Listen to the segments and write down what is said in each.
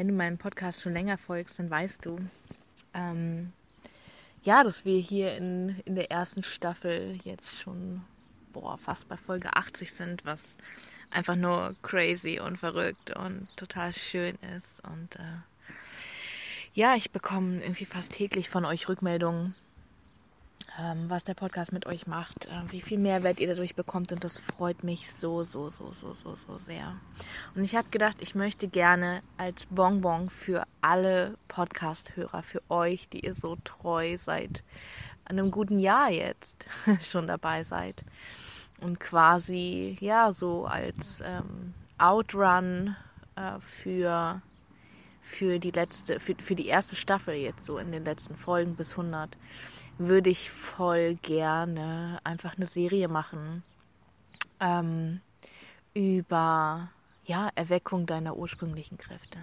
Wenn du meinem Podcast schon länger folgst, dann weißt du, ähm, ja, dass wir hier in, in der ersten Staffel jetzt schon boah, fast bei Folge 80 sind, was einfach nur crazy und verrückt und total schön ist. Und äh, ja, ich bekomme irgendwie fast täglich von euch Rückmeldungen, was der Podcast mit euch macht, äh, wie viel Mehrwert ihr dadurch bekommt und das freut mich so, so, so, so, so, so sehr. Und ich habe gedacht, ich möchte gerne als Bonbon für alle Podcast-Hörer, für euch, die ihr so treu seit einem guten Jahr jetzt schon dabei seid und quasi ja so als ähm, Outrun äh, für für die letzte für, für die erste Staffel jetzt so in den letzten Folgen bis 100 würde ich voll gerne einfach eine Serie machen ähm, über ja Erweckung deiner ursprünglichen Kräfte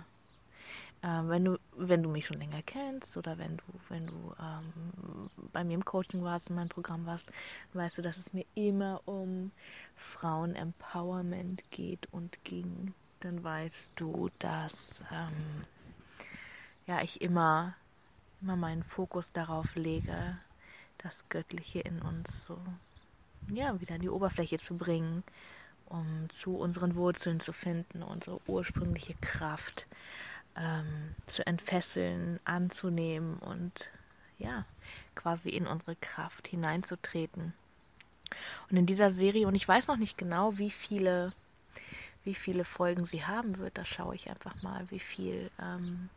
äh, wenn du, wenn du mich schon länger kennst oder wenn du, wenn du ähm, bei mir im Coaching warst, in meinem Programm warst, weißt du, dass es mir immer um Frauen-Empowerment geht und ging. Dann weißt du, dass ähm, ja, ich immer, immer meinen Fokus darauf lege, das Göttliche in uns so ja, wieder an die Oberfläche zu bringen, um zu unseren Wurzeln zu finden, unsere ursprüngliche Kraft ähm, zu entfesseln, anzunehmen und ja, quasi in unsere Kraft hineinzutreten. Und in dieser Serie, und ich weiß noch nicht genau, wie viele, wie viele Folgen sie haben wird, da schaue ich einfach mal, wie viel, ähm,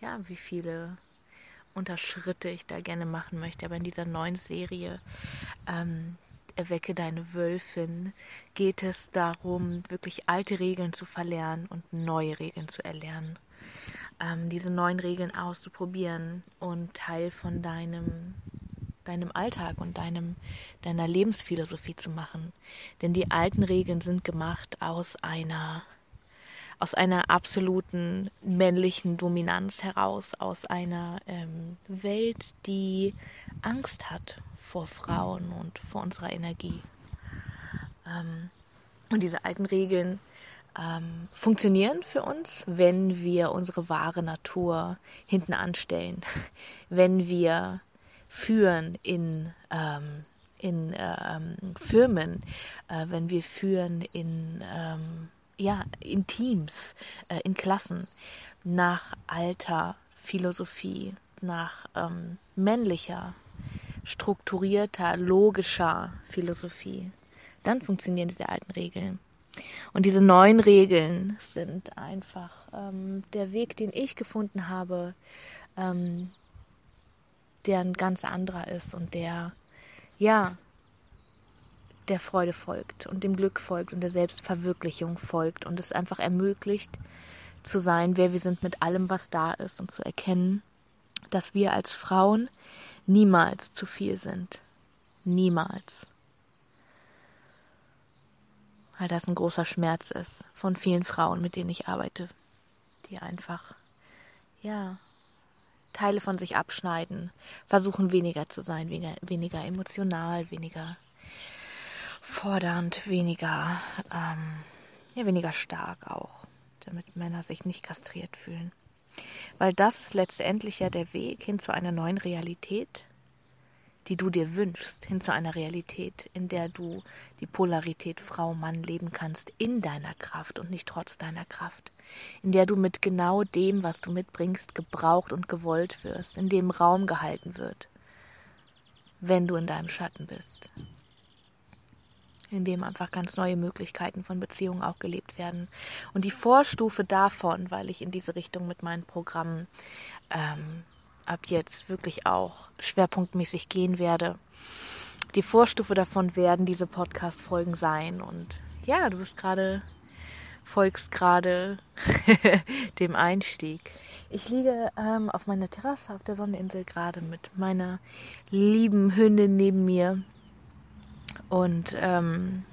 ja, wie viele Unterschritte ich da gerne machen möchte. Aber in dieser neuen Serie ähm, Erwecke deine Wölfin geht es darum, wirklich alte Regeln zu verlernen und neue Regeln zu erlernen. Ähm, diese neuen Regeln auszuprobieren und Teil von deinem, deinem Alltag und deinem, deiner Lebensphilosophie zu machen. Denn die alten Regeln sind gemacht aus einer aus einer absoluten männlichen Dominanz heraus, aus einer ähm, Welt, die Angst hat vor Frauen und vor unserer Energie. Ähm, und diese alten Regeln ähm, funktionieren für uns, wenn wir unsere wahre Natur hinten anstellen, wenn wir führen in, ähm, in ähm, Firmen, äh, wenn wir führen in, ähm, ja, in Teams, äh, in Klassen, nach alter Philosophie, nach ähm, männlicher strukturierter, logischer Philosophie. Dann funktionieren diese alten Regeln. Und diese neuen Regeln sind einfach ähm, der Weg, den ich gefunden habe, ähm, der ein ganz anderer ist und der, ja, der Freude folgt und dem Glück folgt und der Selbstverwirklichung folgt und es einfach ermöglicht, zu sein, wer wir sind mit allem, was da ist und zu erkennen, dass wir als Frauen niemals zu viel sind. Niemals. Weil das ein großer Schmerz ist von vielen Frauen, mit denen ich arbeite, die einfach, ja, Teile von sich abschneiden, versuchen weniger zu sein, weniger, weniger emotional, weniger fordernd, weniger, ähm, ja, weniger stark auch, damit Männer sich nicht kastriert fühlen. Weil das ist letztendlich ja der Weg hin zu einer neuen Realität, die du dir wünschst, hin zu einer Realität, in der du die Polarität Frau-Mann leben kannst, in deiner Kraft und nicht trotz deiner Kraft, in der du mit genau dem, was du mitbringst, gebraucht und gewollt wirst, in dem Raum gehalten wird, wenn du in deinem Schatten bist in dem einfach ganz neue Möglichkeiten von Beziehungen auch gelebt werden. Und die Vorstufe davon, weil ich in diese Richtung mit meinen Programmen ähm, ab jetzt wirklich auch schwerpunktmäßig gehen werde. Die Vorstufe davon werden diese Podcast-Folgen sein. Und ja, du bist gerade, folgst gerade dem Einstieg. Ich liege ähm, auf meiner Terrasse auf der Sonneninsel gerade mit meiner lieben Hündin neben mir und ähm,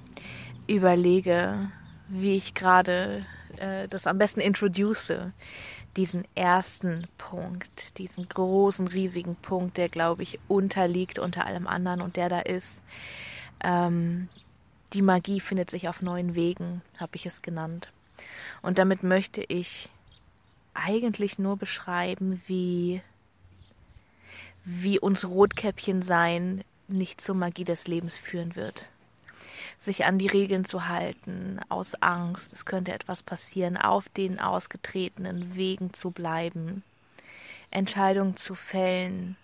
überlege, wie ich gerade äh, das am besten introduce, diesen ersten Punkt, diesen großen, riesigen Punkt, der, glaube ich, unterliegt unter allem anderen und der da ist, ähm, die Magie findet sich auf neuen Wegen, habe ich es genannt. Und damit möchte ich eigentlich nur beschreiben, wie, wie uns Rotkäppchen sein nicht zur Magie des Lebens führen wird. Sich an die Regeln zu halten, aus Angst, es könnte etwas passieren, auf den ausgetretenen Wegen zu bleiben, Entscheidungen zu fällen,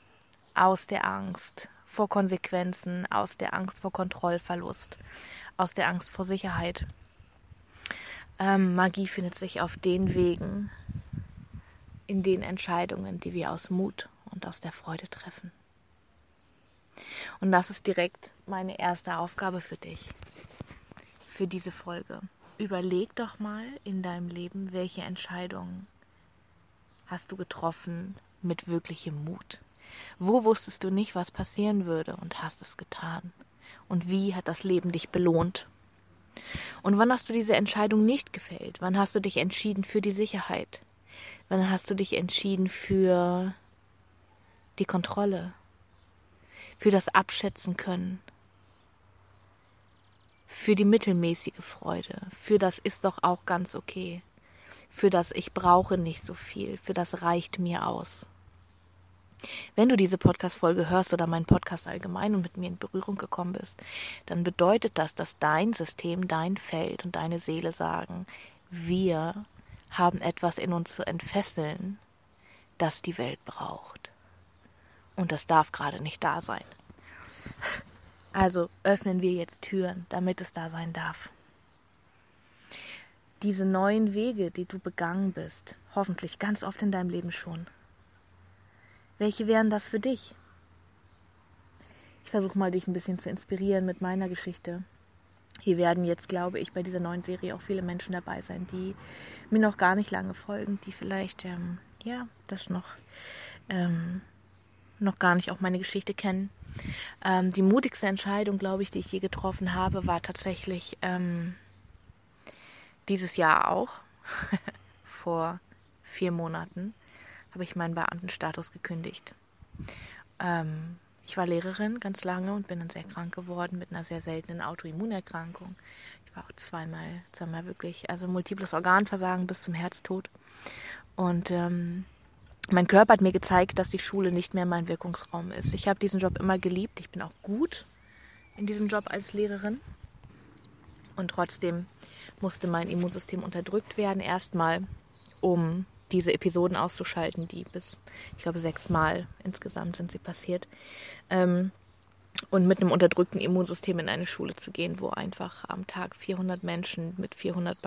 aus der Angst vor Konsequenzen, aus der Angst vor Kontrollverlust, aus der Angst vor Sicherheit. Ähm, Magie findet sich auf den Wegen, in den Entscheidungen, die wir aus Mut und aus der Freude treffen. Und das ist direkt meine erste Aufgabe für dich, für diese Folge. Überleg doch mal in deinem Leben, welche Entscheidungen hast du getroffen mit wirklichem Mut. Wo wusstest du nicht, was passieren würde und hast es getan? Und wie hat das Leben dich belohnt? Und wann hast du diese Entscheidung nicht gefällt? Wann hast du dich entschieden für die Sicherheit? Wann hast du dich entschieden für die Kontrolle? Für das Abschätzen können? Für die mittelmäßige Freude? Für das ist doch auch ganz okay? Für das ich brauche nicht so viel? Für das reicht mir aus? Wenn du diese Podcast-Folge hörst oder meinen Podcast allgemein und mit mir in Berührung gekommen bist, dann bedeutet das, dass dein System, dein Feld und deine Seele sagen, wir haben etwas in uns zu entfesseln, das die Welt braucht. Und das darf gerade nicht da sein. Also öffnen wir jetzt Türen, damit es da sein darf. Diese neuen Wege, die du begangen bist, hoffentlich ganz oft in deinem Leben schon, welche wären das für dich? Ich versuche mal, dich ein bisschen zu inspirieren mit meiner Geschichte. Hier werden jetzt, glaube ich, bei dieser neuen Serie auch viele Menschen dabei sein, die mir noch gar nicht lange folgen, die vielleicht, ähm, ja, das noch, ähm, noch gar nicht auch meine Geschichte kennen. Ähm, die mutigste Entscheidung, glaube ich, die ich je getroffen habe, war tatsächlich ähm, dieses Jahr auch, vor vier Monaten habe ich meinen Beamtenstatus gekündigt. Ähm, ich war Lehrerin ganz lange und bin dann sehr krank geworden mit einer sehr seltenen Autoimmunerkrankung. Ich war auch zweimal, zweimal wirklich, also multiples Organversagen bis zum Herztod. Und ähm, mein Körper hat mir gezeigt, dass die Schule nicht mehr mein Wirkungsraum ist. Ich habe diesen Job immer geliebt. Ich bin auch gut in diesem Job als Lehrerin. Und trotzdem musste mein Immunsystem unterdrückt werden, erstmal, um diese Episoden auszuschalten, die bis, ich glaube, sechsmal insgesamt sind sie passiert. Ähm, und mit einem unterdrückten Immunsystem in eine Schule zu gehen, wo einfach am Tag 400 Menschen mit 400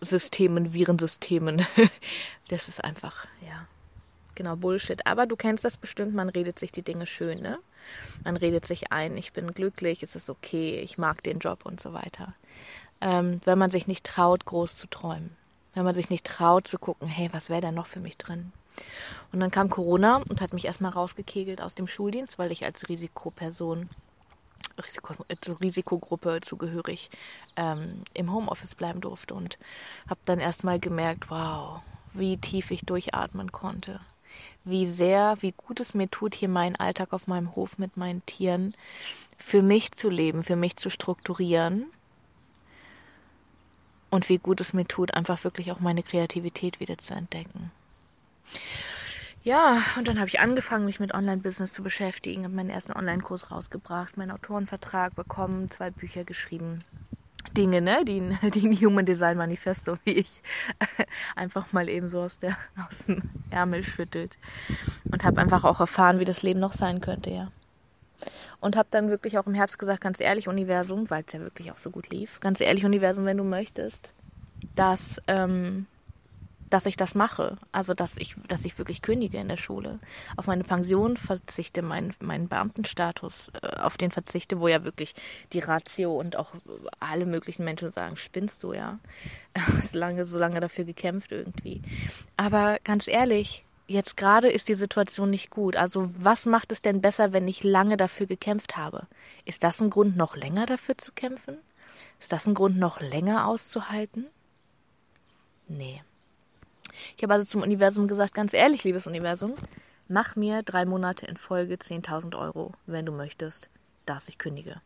Bakteriensystemen, Virensystemen, das ist einfach, ja, genau Bullshit. Aber du kennst das bestimmt, man redet sich die Dinge schön, ne? Man redet sich ein, ich bin glücklich, es ist okay, ich mag den Job und so weiter. Ähm, wenn man sich nicht traut, groß zu träumen wenn man sich nicht traut zu gucken, hey, was wäre da noch für mich drin? Und dann kam Corona und hat mich erstmal rausgekegelt aus dem Schuldienst, weil ich als Risikoperson, Risiko, zur Risikogruppe zugehörig, ähm, im Homeoffice bleiben durfte und habe dann erstmal gemerkt, wow, wie tief ich durchatmen konnte. Wie sehr, wie gut es mir tut, hier meinen Alltag auf meinem Hof mit meinen Tieren für mich zu leben, für mich zu strukturieren und wie gut es mir tut, einfach wirklich auch meine Kreativität wieder zu entdecken. Ja, und dann habe ich angefangen, mich mit Online-Business zu beschäftigen, habe meinen ersten Online-Kurs rausgebracht, meinen Autorenvertrag bekommen, zwei Bücher geschrieben. Dinge, ne, die, die ein Human Design Manifesto, wie ich, einfach mal eben so aus, der, aus dem Ärmel schüttelt. Und habe einfach auch erfahren, wie das Leben noch sein könnte, ja. Und habe dann wirklich auch im Herbst gesagt, ganz ehrlich, Universum, weil es ja wirklich auch so gut lief, ganz ehrlich, Universum, wenn du möchtest, dass, ähm, dass ich das mache. Also dass ich, dass ich wirklich kündige in der Schule. Auf meine Pension verzichte, meinen meinen Beamtenstatus, äh, auf den verzichte, wo ja wirklich die Ratio und auch alle möglichen Menschen sagen, spinnst du ja. so lange, so lange dafür gekämpft irgendwie. Aber ganz ehrlich, jetzt gerade ist die Situation nicht gut. Also was macht es denn besser, wenn ich lange dafür gekämpft habe? Ist das ein Grund, noch länger dafür zu kämpfen? Ist das ein Grund, noch länger auszuhalten? Nee. Ich habe also zum Universum gesagt, ganz ehrlich, liebes Universum, mach mir drei Monate in Folge 10.000 Euro, wenn du möchtest, dass ich kündige.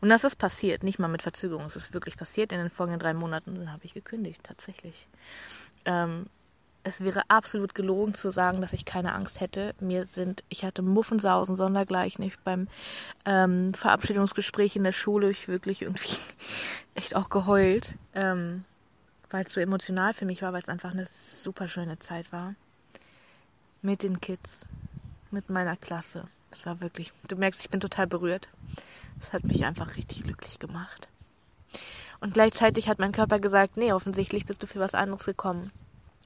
Und das ist passiert, nicht mal mit Verzögerung. Es ist wirklich passiert in den folgenden drei Monaten. Dann habe ich gekündigt, tatsächlich. Ähm, es wäre absolut gelogen zu sagen, dass ich keine Angst hätte. Mir sind, ich hatte Muffensausen sondergleichen. Ich beim ähm, Verabschiedungsgespräch in der Schule ich wirklich irgendwie echt auch geheult, ähm, weil es so emotional für mich war, weil es einfach eine super schöne Zeit war mit den Kids, mit meiner Klasse. Es war wirklich, du merkst, ich bin total berührt. Es hat mich einfach richtig glücklich gemacht. Und gleichzeitig hat mein Körper gesagt, nee, offensichtlich bist du für was anderes gekommen.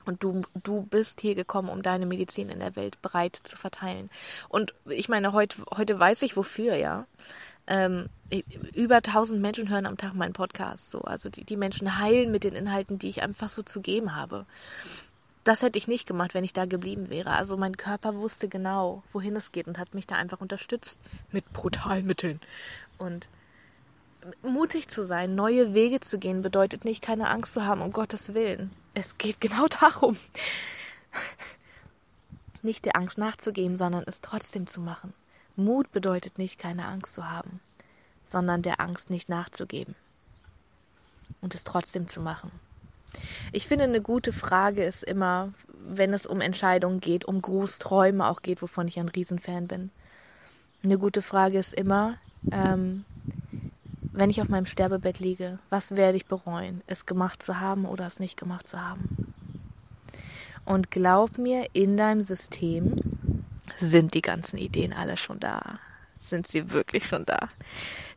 Und du, du bist hier gekommen, um deine Medizin in der Welt breit zu verteilen. Und ich meine, heute, heute weiß ich wofür, ja. Ähm, über 1000 Menschen hören am Tag meinen Podcast so. Also die, die Menschen heilen mit den Inhalten, die ich einfach so zu geben habe. Das hätte ich nicht gemacht, wenn ich da geblieben wäre. Also mein Körper wusste genau, wohin es geht und hat mich da einfach unterstützt mit brutalen Mitteln. Und mutig zu sein, neue Wege zu gehen, bedeutet nicht, keine Angst zu haben, um Gottes Willen. Es geht genau darum, nicht der Angst nachzugeben, sondern es trotzdem zu machen. Mut bedeutet nicht, keine Angst zu haben, sondern der Angst nicht nachzugeben und es trotzdem zu machen. Ich finde, eine gute Frage ist immer, wenn es um Entscheidungen geht, um Großträume auch geht, wovon ich ein Riesenfan bin. Eine gute Frage ist immer, ähm, wenn ich auf meinem Sterbebett liege, was werde ich bereuen, es gemacht zu haben oder es nicht gemacht zu haben? Und glaub mir, in deinem System sind die ganzen Ideen alle schon da. Sind sie wirklich schon da?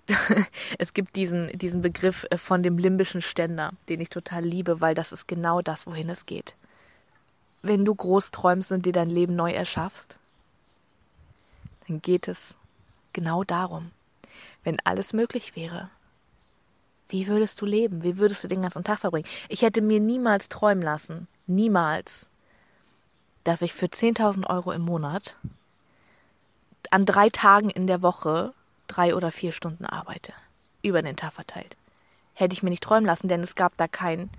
Es gibt diesen, diesen Begriff äh, von dem limbischen Ständer, den ich total liebe, weil das ist genau das, wohin es geht. Wenn du groß träumst und dir dein Leben neu erschaffst, dann geht es genau darum wenn alles möglich wäre? Wie würdest du leben? Wie würdest du den ganzen Tag verbringen? Ich hätte mir niemals träumen lassen, niemals, dass ich für 10.000 Euro im Monat an drei Tagen in der Woche drei oder vier Stunden arbeite. Über den Tag verteilt. Hätte ich mir nicht träumen lassen, denn es gab da kein,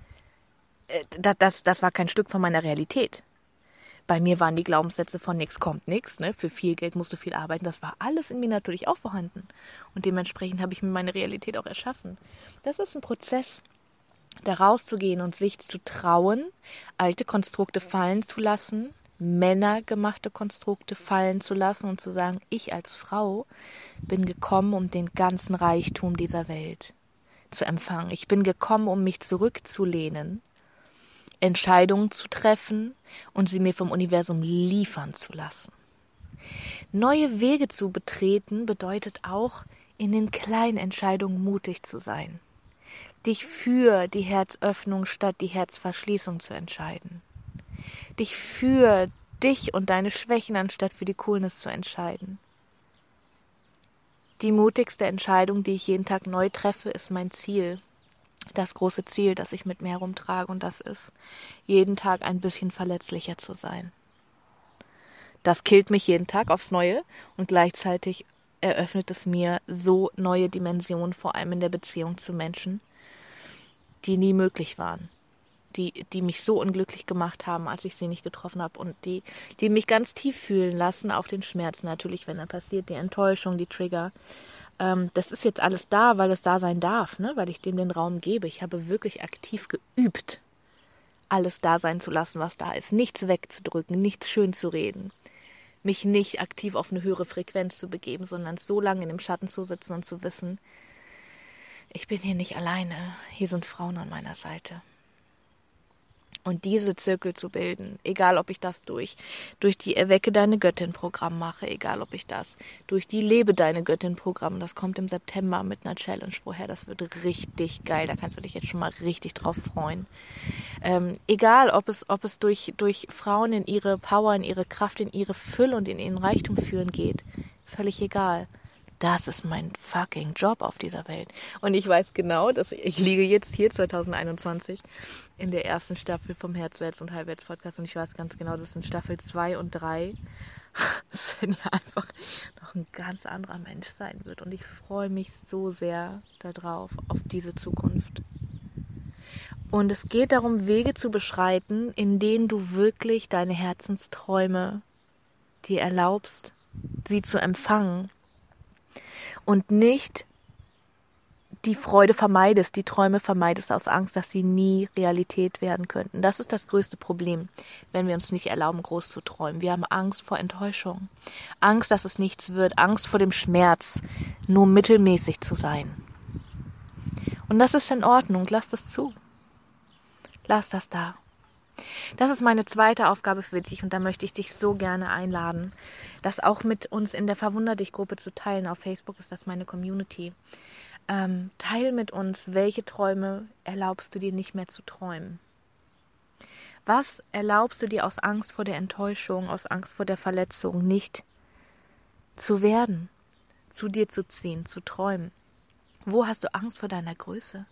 äh, das, das, war kein Stück von meiner Realität. Bei mir waren die Glaubenssätze von nichts kommt nichts, ne? Für viel Geld musst du viel arbeiten. Das war alles in mir natürlich auch vorhanden. Und dementsprechend habe ich mir meine Realität auch erschaffen. Das ist ein Prozess, da rauszugehen und sich zu trauen, alte Konstrukte fallen zu lassen, männergemachte Konstrukte fallen zu lassen und zu sagen, ich als Frau bin gekommen, um den ganzen Reichtum dieser Welt zu empfangen. Ich bin gekommen, um mich zurückzulehnen Entscheidungen zu treffen und sie mir vom Universum liefern zu lassen. Neue Wege zu betreten bedeutet auch, in den kleinen Entscheidungen mutig zu sein. Dich für die Herzöffnung statt die Herzverschließung zu entscheiden. Dich für dich und deine Schwächen anstatt für die Coolness zu entscheiden. Die mutigste Entscheidung, die ich jeden Tag neu treffe, ist mein Ziel das große Ziel, das ich mit mir herumtrage, und das ist, jeden Tag ein bisschen verletzlicher zu sein. Das killt mich jeden Tag aufs Neue und gleichzeitig eröffnet es mir so neue Dimensionen, vor allem in der Beziehung zu Menschen, die nie möglich waren. Die, die mich so unglücklich gemacht haben, als ich sie nicht getroffen habe und die, die mich ganz tief fühlen lassen, auch den Schmerz natürlich, wenn er passiert, die Enttäuschung, die Trigger, ähm, das ist jetzt alles da, weil es da sein darf, ne? weil ich dem den Raum gebe. Ich habe wirklich aktiv geübt, alles da sein zu lassen, was da ist. Nichts wegzudrücken, nichts schön zu reden. Mich nicht aktiv auf eine höhere Frequenz zu begeben, sondern so lange in dem Schatten zu sitzen und zu wissen, ich bin hier nicht alleine. Hier sind Frauen an meiner Seite und diese Zirkel zu bilden, egal ob ich das durch durch die Erwecke deine Göttin Programm mache, egal ob ich das durch die Lebe deine Göttin Programm, das kommt im September mit einer Challenge vorher, das wird richtig geil, da kannst du dich jetzt schon mal richtig drauf freuen. Ähm, egal ob es ob es durch durch Frauen in ihre Power, in ihre Kraft, in ihre Fülle und in ihren Reichtum führen geht, völlig egal das ist mein fucking Job auf dieser Welt. Und ich weiß genau, dass ich, ich liege jetzt hier 2021 in der ersten Staffel vom Herzwärts und Halbwärts Podcast und ich weiß ganz genau, das sind Staffel 2 und 3. Svenja einfach noch ein ganz anderer Mensch sein wird. Und ich freue mich so sehr darauf, auf diese Zukunft. Und es geht darum, Wege zu beschreiten, in denen du wirklich deine Herzensträume dir erlaubst, sie zu empfangen und nicht die Freude vermeidest, die Träume vermeidest aus Angst, dass sie nie Realität werden könnten. Das ist das größte Problem, wenn wir uns nicht erlauben, groß zu träumen. Wir haben Angst vor Enttäuschung, Angst, dass es nichts wird, Angst vor dem Schmerz, nur mittelmäßig zu sein. Und das ist in Ordnung, lass das zu. Lass das da. Das ist meine zweite Aufgabe für dich und da möchte ich dich so gerne einladen, das auch mit uns in der Verwunder dich Gruppe zu teilen. Auf Facebook ist das meine Community. Ähm, teil mit uns, welche Träume erlaubst du dir nicht mehr zu träumen? Was erlaubst du dir aus Angst vor der Enttäuschung, aus Angst vor der Verletzung nicht zu werden, zu dir zu ziehen, zu träumen? Wo hast du Angst vor deiner Größe?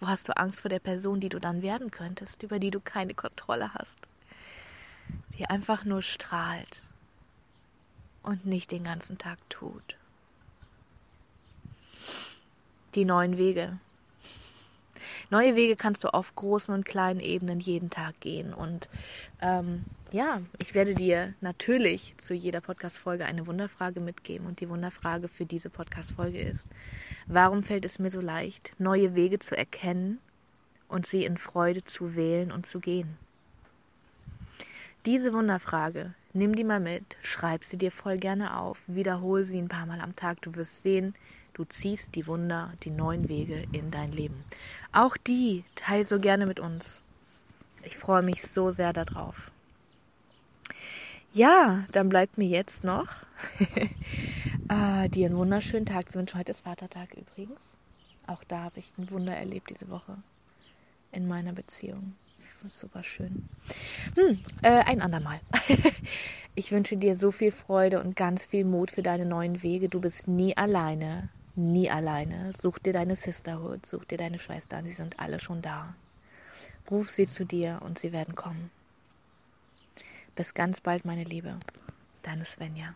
Wo hast du Angst vor der Person, die du dann werden könntest, über die du keine Kontrolle hast? Die einfach nur strahlt und nicht den ganzen Tag tut. Die neuen Wege. Neue Wege kannst du auf großen und kleinen Ebenen jeden Tag gehen. Und ähm, ja, ich werde dir natürlich zu jeder Podcast-Folge eine Wunderfrage mitgeben. Und die Wunderfrage für diese Podcast-Folge ist, warum fällt es mir so leicht, neue Wege zu erkennen und sie in Freude zu wählen und zu gehen? Diese Wunderfrage, nimm die mal mit, schreib sie dir voll gerne auf, wiederhole sie ein paar Mal am Tag. Du wirst sehen, du ziehst die Wunder, die neuen Wege in dein Leben. Auch die teil so gerne mit uns. Ich freue mich so sehr darauf. Ja, dann bleibt mir jetzt noch äh, dir einen wunderschönen Tag zu wünschen. Heute ist Vatertag übrigens. Auch da habe ich ein Wunder erlebt diese Woche in meiner Beziehung. Super schön. Hm, äh, ein andermal. ich wünsche dir so viel Freude und ganz viel Mut für deine neuen Wege. Du bist nie alleine. Nie alleine. Such dir deine Sisterhood, such dir deine Schwestern, sie sind alle schon da. Ruf sie zu dir und sie werden kommen. Bis ganz bald, meine Liebe. Deine Svenja.